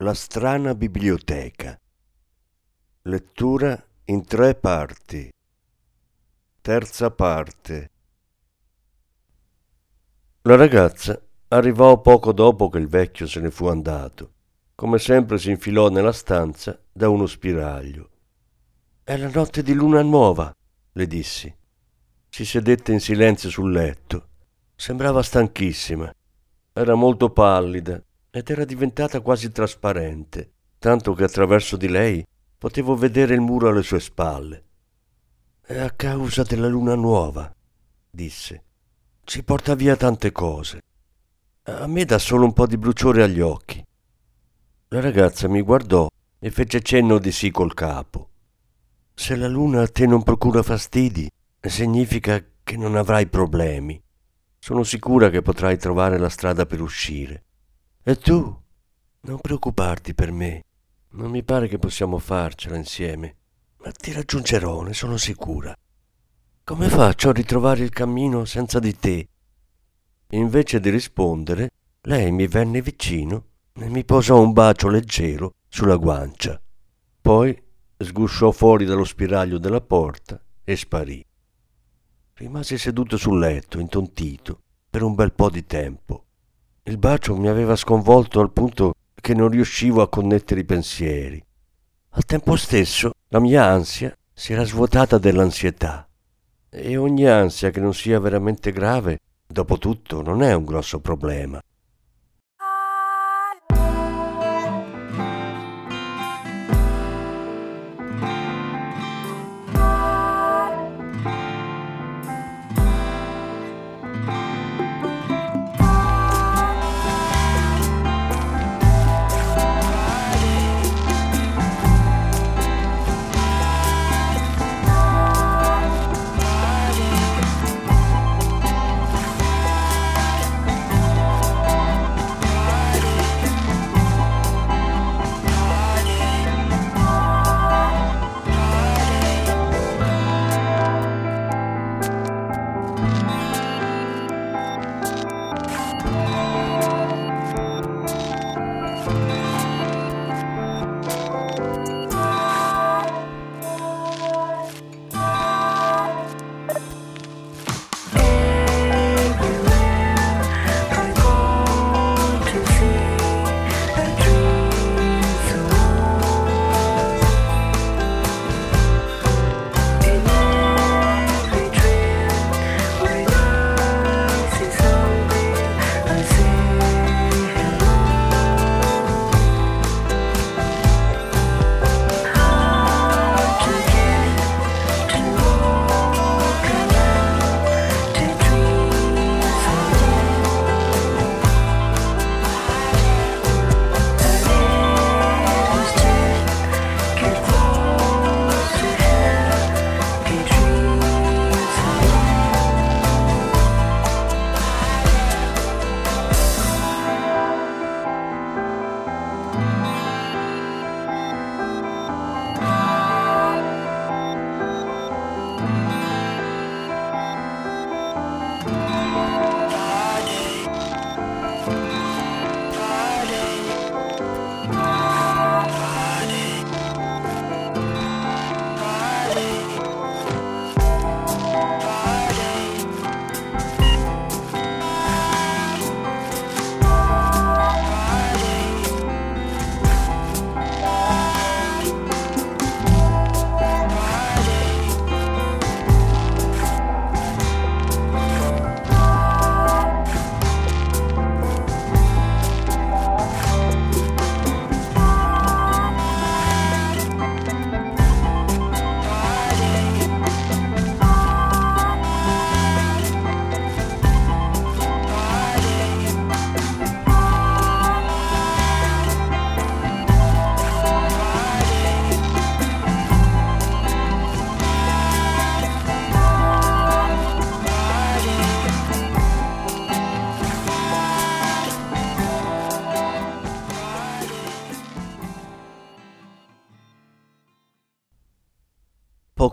La strana biblioteca. Lettura in tre parti. Terza parte. La ragazza arrivò poco dopo che il vecchio se ne fu andato. Come sempre si infilò nella stanza da uno spiraglio. È la notte di luna nuova, le dissi. Si sedette in silenzio sul letto. Sembrava stanchissima. Era molto pallida ed era diventata quasi trasparente, tanto che attraverso di lei potevo vedere il muro alle sue spalle. È a causa della luna nuova, disse. Ci porta via tante cose. A me dà solo un po' di bruciore agli occhi. La ragazza mi guardò e fece cenno di sì col capo. Se la luna a te non procura fastidi, significa che non avrai problemi. Sono sicura che potrai trovare la strada per uscire. E tu? Non preoccuparti per me. Non mi pare che possiamo farcela insieme, ma ti raggiungerò, ne sono sicura. Come faccio a ritrovare il cammino senza di te? Invece di rispondere, lei mi venne vicino e mi posò un bacio leggero sulla guancia. Poi sgusciò fuori dallo spiraglio della porta e sparì. Rimasi seduto sul letto, intontito, per un bel po' di tempo. Il bacio mi aveva sconvolto al punto che non riuscivo a connettere i pensieri. Al tempo stesso la mia ansia si era svuotata dell'ansietà. E ogni ansia che non sia veramente grave, dopo tutto, non è un grosso problema.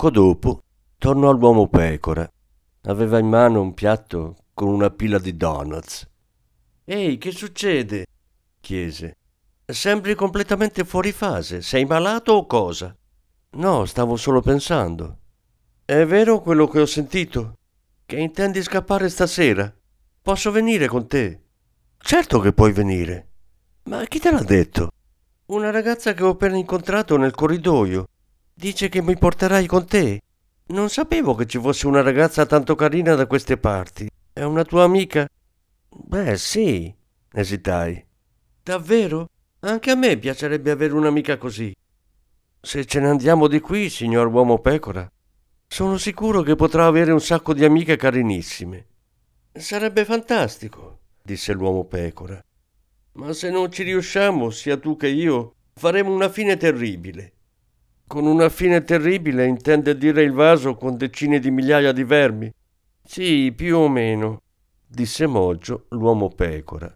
Poco dopo tornò all'uomo pecora. Aveva in mano un piatto con una pila di donuts. Ehi, che succede? chiese. Sembri completamente fuori fase. Sei malato o cosa? No, stavo solo pensando. È vero quello che ho sentito? Che intendi scappare stasera? Posso venire con te? Certo che puoi venire. Ma chi te l'ha detto? Una ragazza che ho appena incontrato nel corridoio. Dice che mi porterai con te. Non sapevo che ci fosse una ragazza tanto carina da queste parti. È una tua amica? Beh, sì, esitai. Davvero? Anche a me piacerebbe avere un'amica così. Se ce ne andiamo di qui, signor uomo pecora, sono sicuro che potrà avere un sacco di amiche carinissime. Sarebbe fantastico, disse l'uomo pecora. Ma se non ci riusciamo, sia tu che io, faremo una fine terribile. Con una fine terribile intende dire il vaso con decine di migliaia di vermi? Sì, più o meno, disse Moggio, l'uomo pecora.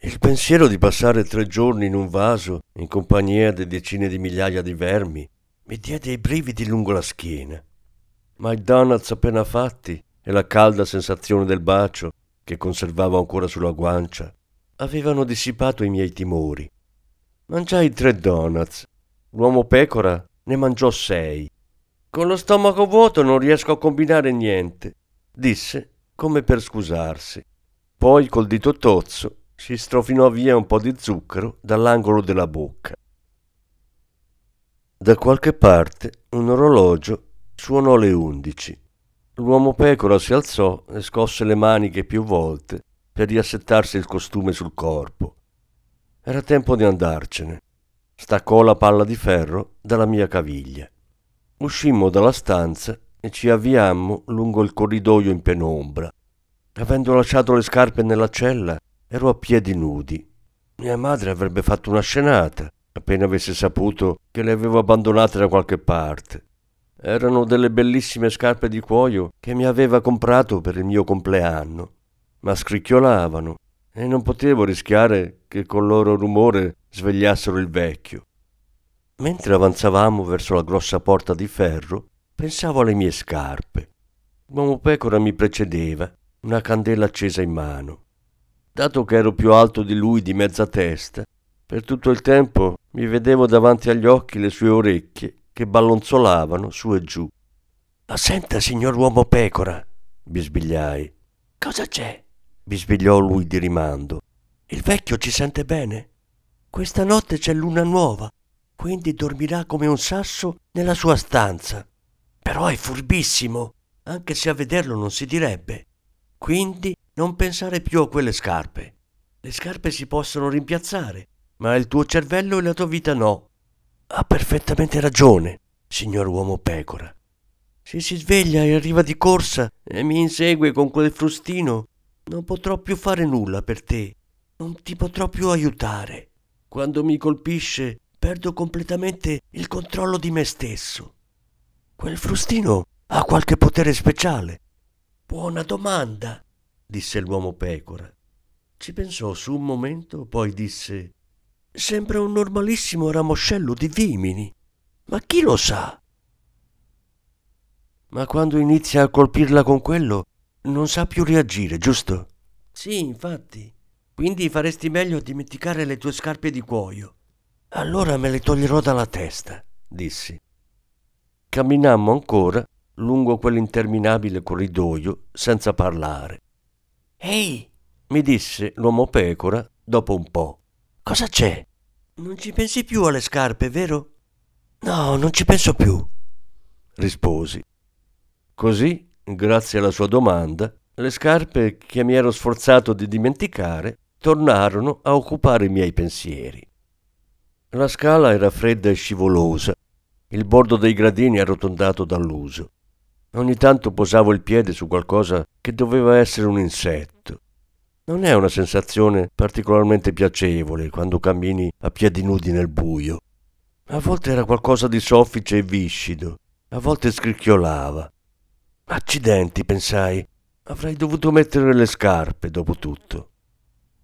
Il pensiero di passare tre giorni in un vaso in compagnia di decine di migliaia di vermi mi diede i brividi lungo la schiena. Ma i donuts appena fatti e la calda sensazione del bacio che conservavo ancora sulla guancia avevano dissipato i miei timori. Mangiai tre donuts L'uomo pecora ne mangiò sei. Con lo stomaco vuoto non riesco a combinare niente, disse come per scusarsi. Poi col dito tozzo si strofinò via un po' di zucchero dall'angolo della bocca. Da qualche parte un orologio suonò le undici. L'uomo pecora si alzò e scosse le maniche più volte per riassettarsi il costume sul corpo. Era tempo di andarcene staccò la palla di ferro dalla mia caviglia. Uscimmo dalla stanza e ci avviammo lungo il corridoio in penombra. Avendo lasciato le scarpe nella cella, ero a piedi nudi. Mia madre avrebbe fatto una scenata appena avesse saputo che le avevo abbandonate da qualche parte. Erano delle bellissime scarpe di cuoio che mi aveva comprato per il mio compleanno, ma scricchiolavano e non potevo rischiare che col loro rumore svegliassero il vecchio. Mentre avanzavamo verso la grossa porta di ferro, pensavo alle mie scarpe. L'uomo pecora mi precedeva, una candela accesa in mano. Dato che ero più alto di lui di mezza testa, per tutto il tempo mi vedevo davanti agli occhi le sue orecchie che ballonzolavano su e giù. Ma senta, signor uomo pecora, bisbigliai. Cosa c'è? bisbigliò lui di rimando. Il vecchio ci sente bene? Questa notte c'è luna nuova, quindi dormirà come un sasso nella sua stanza. Però è furbissimo, anche se a vederlo non si direbbe. Quindi non pensare più a quelle scarpe. Le scarpe si possono rimpiazzare, ma il tuo cervello e la tua vita no. Ha perfettamente ragione, signor uomo pecora. Se si sveglia e arriva di corsa e mi insegue con quel frustino, non potrò più fare nulla per te, non ti potrò più aiutare. Quando mi colpisce, perdo completamente il controllo di me stesso. Quel frustino ha qualche potere speciale? Buona domanda, disse l'uomo pecora. Ci pensò su un momento, poi disse Sembra un normalissimo ramoscello di vimini. Ma chi lo sa? Ma quando inizia a colpirla con quello, non sa più reagire, giusto? Sì, infatti. Quindi faresti meglio a dimenticare le tue scarpe di cuoio. Allora me le toglierò dalla testa, dissi. Camminammo ancora lungo quell'interminabile corridoio senza parlare. Ehi, mi disse l'uomo pecora dopo un po'. Cosa c'è? Non ci pensi più alle scarpe, vero? No, non ci penso più, risposi. Così grazie alla sua domanda, le scarpe che mi ero sforzato di dimenticare tornarono a occupare i miei pensieri. La scala era fredda e scivolosa, il bordo dei gradini arrotondato dall'uso. Ogni tanto posavo il piede su qualcosa che doveva essere un insetto. Non è una sensazione particolarmente piacevole quando cammini a piedi nudi nel buio. A volte era qualcosa di soffice e viscido, a volte scricchiolava. Accidenti, pensai, avrei dovuto mettere le scarpe dopo tutto.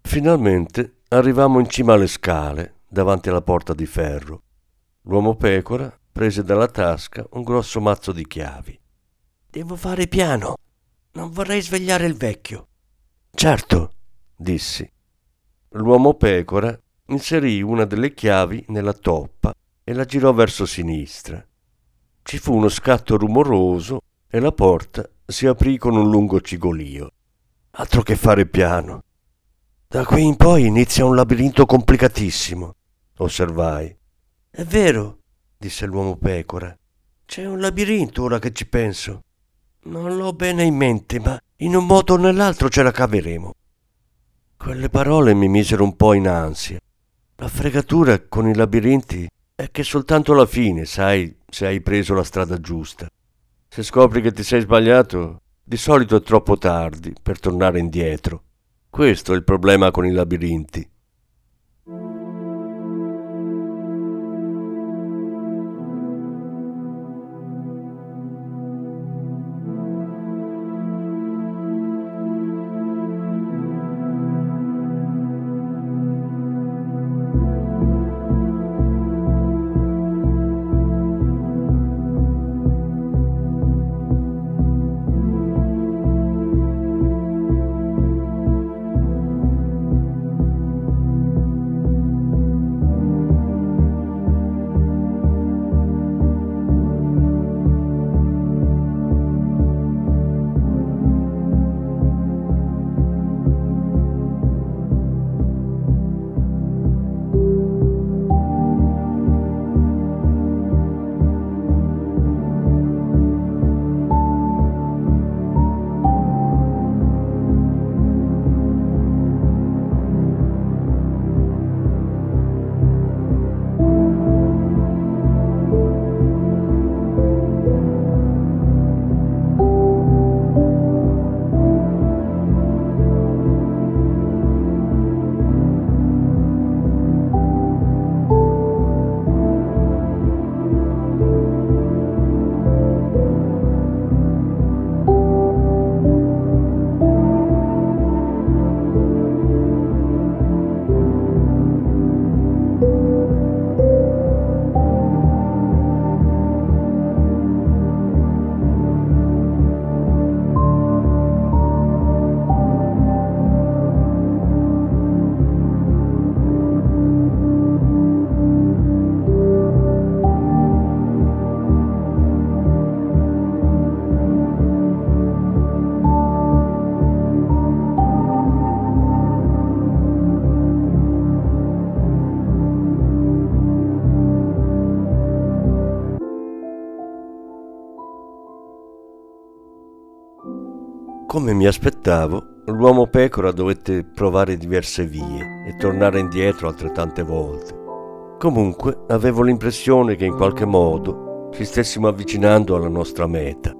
Finalmente arrivammo in cima alle scale, davanti alla porta di ferro. L'uomo pecora prese dalla tasca un grosso mazzo di chiavi. Devo fare piano. Non vorrei svegliare il vecchio. Certo, dissi. L'uomo pecora inserì una delle chiavi nella toppa e la girò verso sinistra. Ci fu uno scatto rumoroso e la porta si aprì con un lungo cigolio. Altro che fare piano. Da qui in poi inizia un labirinto complicatissimo, osservai. È vero, disse l'uomo pecora. C'è un labirinto ora che ci penso. Non l'ho bene in mente, ma in un modo o nell'altro ce la caveremo. Quelle parole mi misero un po' in ansia. La fregatura con i labirinti è che soltanto alla fine sai se hai preso la strada giusta. Se scopri che ti sei sbagliato, di solito è troppo tardi per tornare indietro. Questo è il problema con i labirinti. Come mi aspettavo, l'uomo pecora dovette provare diverse vie e tornare indietro altrettante volte. Comunque avevo l'impressione che in qualche modo ci stessimo avvicinando alla nostra meta.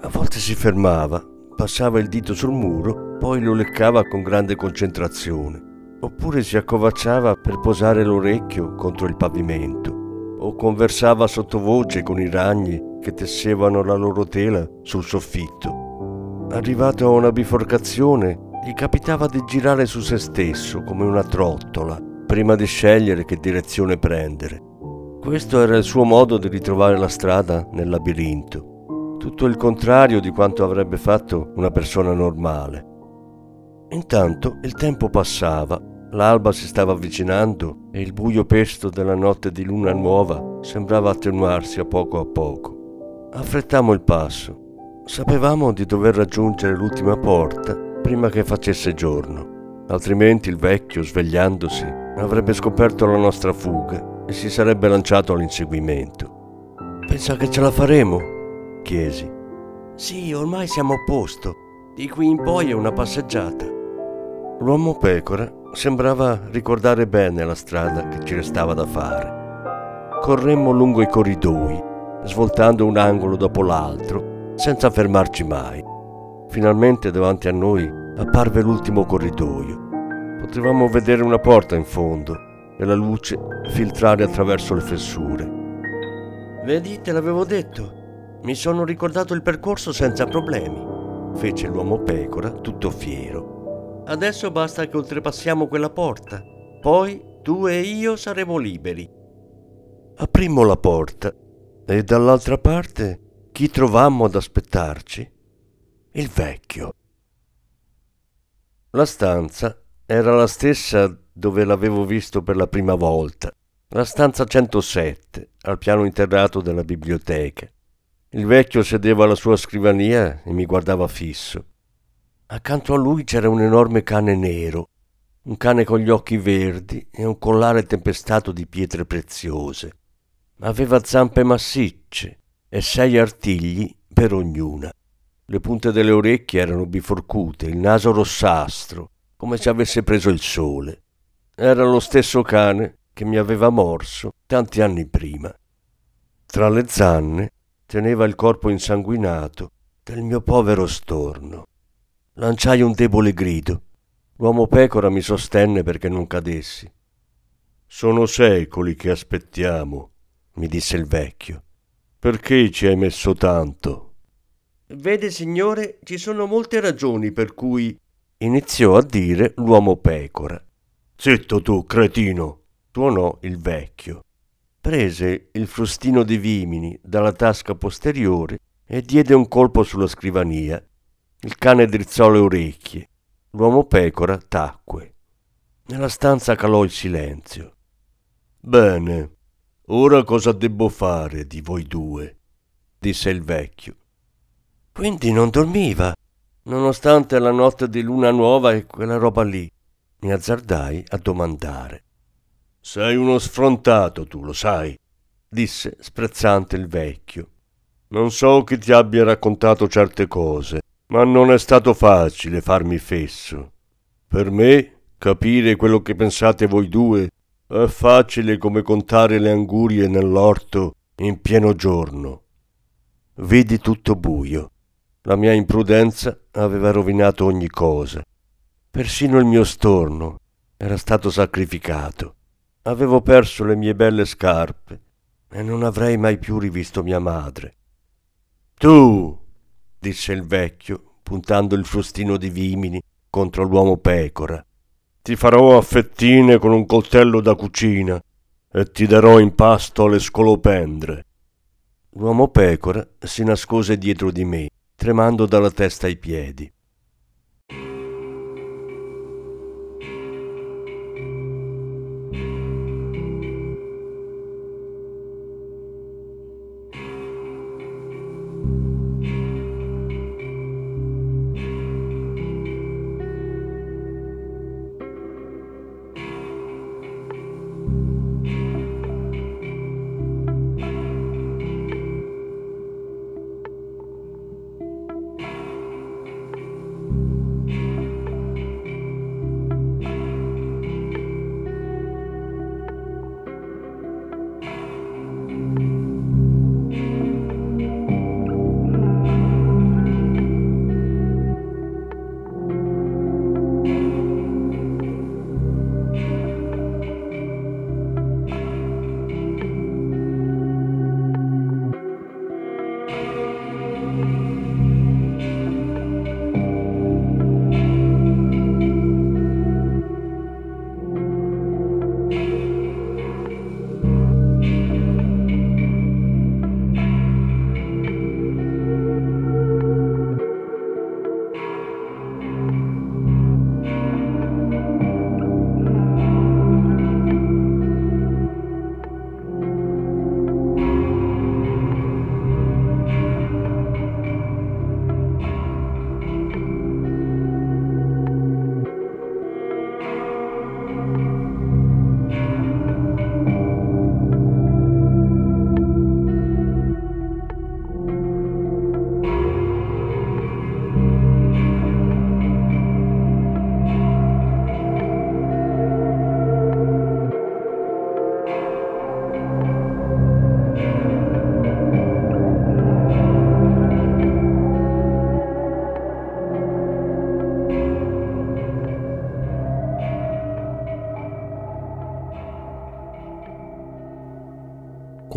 A volte si fermava, passava il dito sul muro, poi lo leccava con grande concentrazione, oppure si accovacciava per posare l'orecchio contro il pavimento, o conversava sottovoce con i ragni che tessevano la loro tela sul soffitto Arrivato a una biforcazione, gli capitava di girare su se stesso come una trottola, prima di scegliere che direzione prendere. Questo era il suo modo di ritrovare la strada nel labirinto, tutto il contrario di quanto avrebbe fatto una persona normale. Intanto il tempo passava, l'alba si stava avvicinando e il buio pesto della notte di luna nuova sembrava attenuarsi a poco a poco. Affrettammo il passo Sapevamo di dover raggiungere l'ultima porta prima che facesse giorno, altrimenti il vecchio, svegliandosi, avrebbe scoperto la nostra fuga e si sarebbe lanciato all'inseguimento. Pensa che ce la faremo? chiesi. Sì, ormai siamo a posto. Di qui in poi è una passeggiata. L'uomo pecora sembrava ricordare bene la strada che ci restava da fare. Corremmo lungo i corridoi, svoltando un angolo dopo l'altro senza fermarci mai. Finalmente davanti a noi apparve l'ultimo corridoio. Potevamo vedere una porta in fondo e la luce filtrare attraverso le fessure. Vedi, te l'avevo detto. Mi sono ricordato il percorso senza problemi, fece l'uomo pecora, tutto fiero. Adesso basta che oltrepassiamo quella porta. Poi tu e io saremo liberi. Aprimmo la porta E dall'altra parte chi trovammo ad aspettarci? Il vecchio. La stanza era la stessa dove l'avevo visto per la prima volta, la stanza 107, al piano interrato della biblioteca. Il vecchio sedeva alla sua scrivania e mi guardava fisso. Accanto a lui c'era un enorme cane nero, un cane con gli occhi verdi e un collare tempestato di pietre preziose. Aveva zampe massicce e sei artigli per ognuna. Le punte delle orecchie erano biforcute, il naso rossastro, come se avesse preso il sole. Era lo stesso cane che mi aveva morso tanti anni prima. Tra le zanne teneva il corpo insanguinato del mio povero storno. Lanciai un debole grido. L'uomo pecora mi sostenne perché non cadessi. Sono secoli che aspettiamo, mi disse il vecchio. Perché ci hai messo tanto? Vede, signore, ci sono molte ragioni per cui. iniziò a dire l'uomo pecora. Zitto tu, cretino! tuonò il vecchio. Prese il frustino di vimini dalla tasca posteriore e diede un colpo sulla scrivania. Il cane drizzò le orecchie. L'uomo pecora tacque. Nella stanza calò il silenzio. Bene, Ora cosa debbo fare di voi due? disse il vecchio. Quindi non dormiva, nonostante la notte di luna nuova e quella roba lì, mi azzardai a domandare. Sei uno sfrontato, tu lo sai, disse sprezzante il vecchio. Non so chi ti abbia raccontato certe cose, ma non è stato facile farmi fesso. Per me, capire quello che pensate voi due è facile come contare le angurie nell'orto in pieno giorno. Vidi tutto buio. La mia imprudenza aveva rovinato ogni cosa. Persino il mio storno era stato sacrificato. Avevo perso le mie belle scarpe e non avrei mai più rivisto mia madre. Tu, disse il vecchio, puntando il frustino di vimini contro l'uomo pecora, ti farò a fettine con un coltello da cucina e ti darò in pasto le scolopendre. L'uomo pecora si nascose dietro di me, tremando dalla testa ai piedi.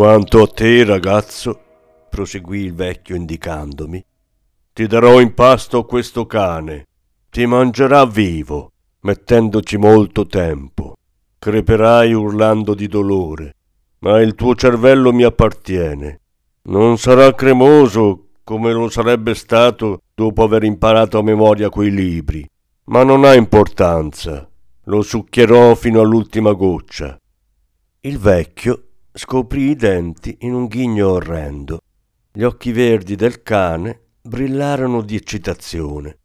Quanto a te, ragazzo, proseguì il vecchio indicandomi, ti darò in pasto questo cane. Ti mangerà vivo, mettendoci molto tempo. Creperai urlando di dolore, ma il tuo cervello mi appartiene Non sarà cremoso come lo sarebbe stato dopo aver imparato a memoria quei libri, ma non ha importanza. Lo succhierò fino all'ultima goccia. Il vecchio scoprì i denti in un ghigno orrendo. Gli occhi verdi del cane brillarono di eccitazione.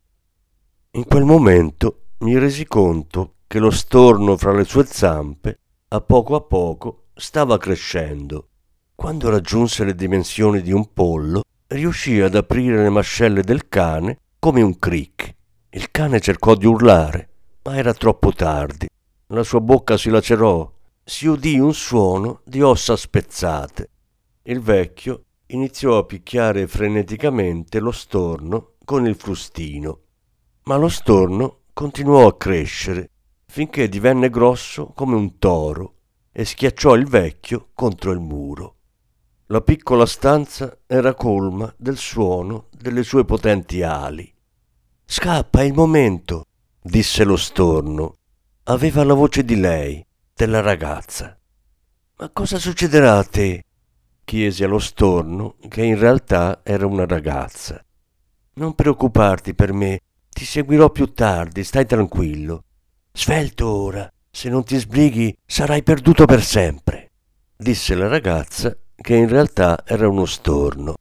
In quel momento mi resi conto che lo storno fra le sue zampe, a poco a poco, stava crescendo. Quando raggiunse le dimensioni di un pollo, riuscì ad aprire le mascelle del cane come un crick. Il cane cercò di urlare, ma era troppo tardi. La sua bocca si lacerò, si udì un suono di ossa spezzate. Il vecchio iniziò a picchiare freneticamente lo storno con il frustino. Ma lo storno continuò a crescere finché divenne grosso come un toro e schiacciò il vecchio contro il muro. La piccola stanza era colma del suono delle sue potenti ali. Scappa, il momento, disse lo storno. Aveva la voce di lei, della ragazza. Ma cosa succederà a te? chiese allo storno, che in realtà era una ragazza. Non preoccuparti per me, ti seguirò più tardi, stai tranquillo. Svelto ora, se non ti sbrighi sarai perduto per sempre, disse la ragazza, che in realtà era uno storno.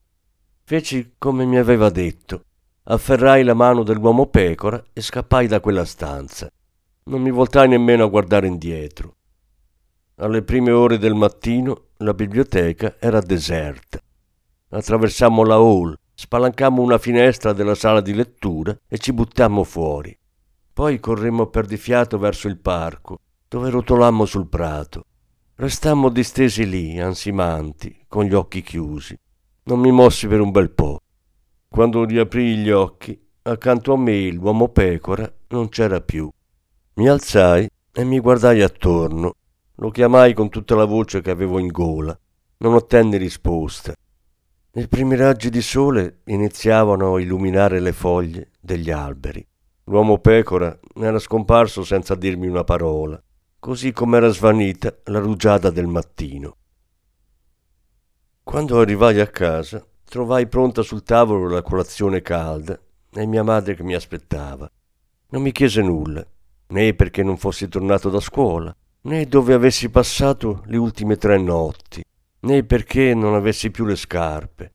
Feci come mi aveva detto. Afferrai la mano dell'uomo pecora e scappai da quella stanza. Non mi voltai nemmeno a guardare indietro. Alle prime ore del mattino la biblioteca era deserta. Attraversammo la hall, spalancammo una finestra della sala di lettura e ci buttammo fuori. Poi corremmo perdifiato verso il parco, dove rotolammo sul prato. Restammo distesi lì, ansimanti, con gli occhi chiusi. Non mi mossi per un bel po'. Quando riaprii gli occhi, accanto a me l'uomo pecora non c'era più. Mi alzai e mi guardai attorno lo chiamai con tutta la voce che avevo in gola. Non ottenni risposta. I primi raggi di sole iniziavano a illuminare le foglie degli alberi. L'uomo pecora era scomparso senza dirmi una parola, così come era svanita la rugiada del mattino. Quando arrivai a casa, trovai pronta sul tavolo la colazione calda e mia madre che mi aspettava. Non mi chiese nulla, né perché non fossi tornato da scuola, né dove avessi passato le ultime tre notti, né perché non avessi più le scarpe.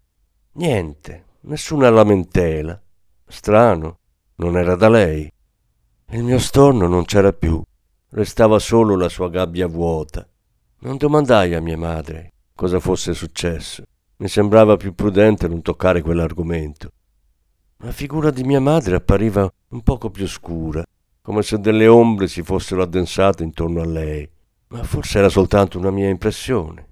Niente, nessuna lamentela. Strano, non era da lei. Il mio storno non c'era più, restava solo la sua gabbia vuota. Non domandai a mia madre cosa fosse successo. Mi sembrava più prudente non toccare quell'argomento. La figura di mia madre appariva un poco più scura, come se delle ombre si fossero addensate intorno a lei, ma forse era soltanto una mia impressione.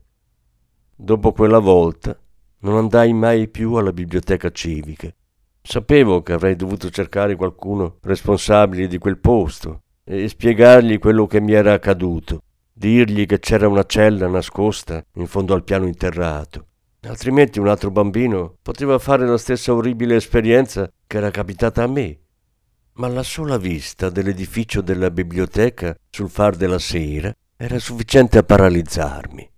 Dopo quella volta non andai mai più alla biblioteca civica. Sapevo che avrei dovuto cercare qualcuno responsabile di quel posto e spiegargli quello che mi era accaduto, dirgli che c'era una cella nascosta in fondo al piano interrato. Altrimenti un altro bambino poteva fare la stessa orribile esperienza che era capitata a me ma la sola vista dell'edificio della biblioteca sul far della sera era sufficiente a paralizzarmi.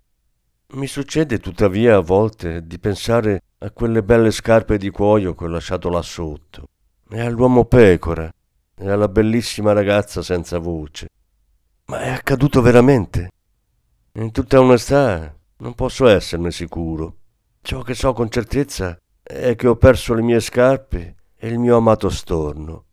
Mi succede tuttavia a volte di pensare a quelle belle scarpe di cuoio che ho lasciato là sotto, e all'uomo pecora, e alla bellissima ragazza senza voce. Ma è accaduto veramente? In tutta onestà non posso esserne sicuro. Ciò che so con certezza è che ho perso le mie scarpe e il mio amato storno.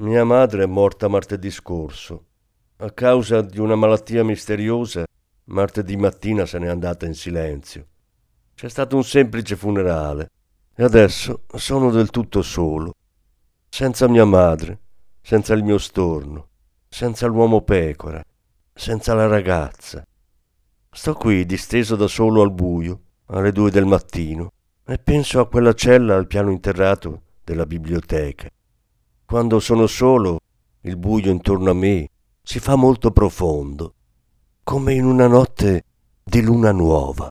Mia madre è morta martedì scorso. A causa di una malattia misteriosa, martedì mattina se n'è andata in silenzio. C'è stato un semplice funerale e adesso sono del tutto solo, senza mia madre, senza il mio storno, senza l'uomo pecora, senza la ragazza. Sto qui disteso da solo al buio, alle due del mattino, e penso a quella cella al piano interrato della biblioteca. Quando sono solo, il buio intorno a me si fa molto profondo, come in una notte di luna nuova.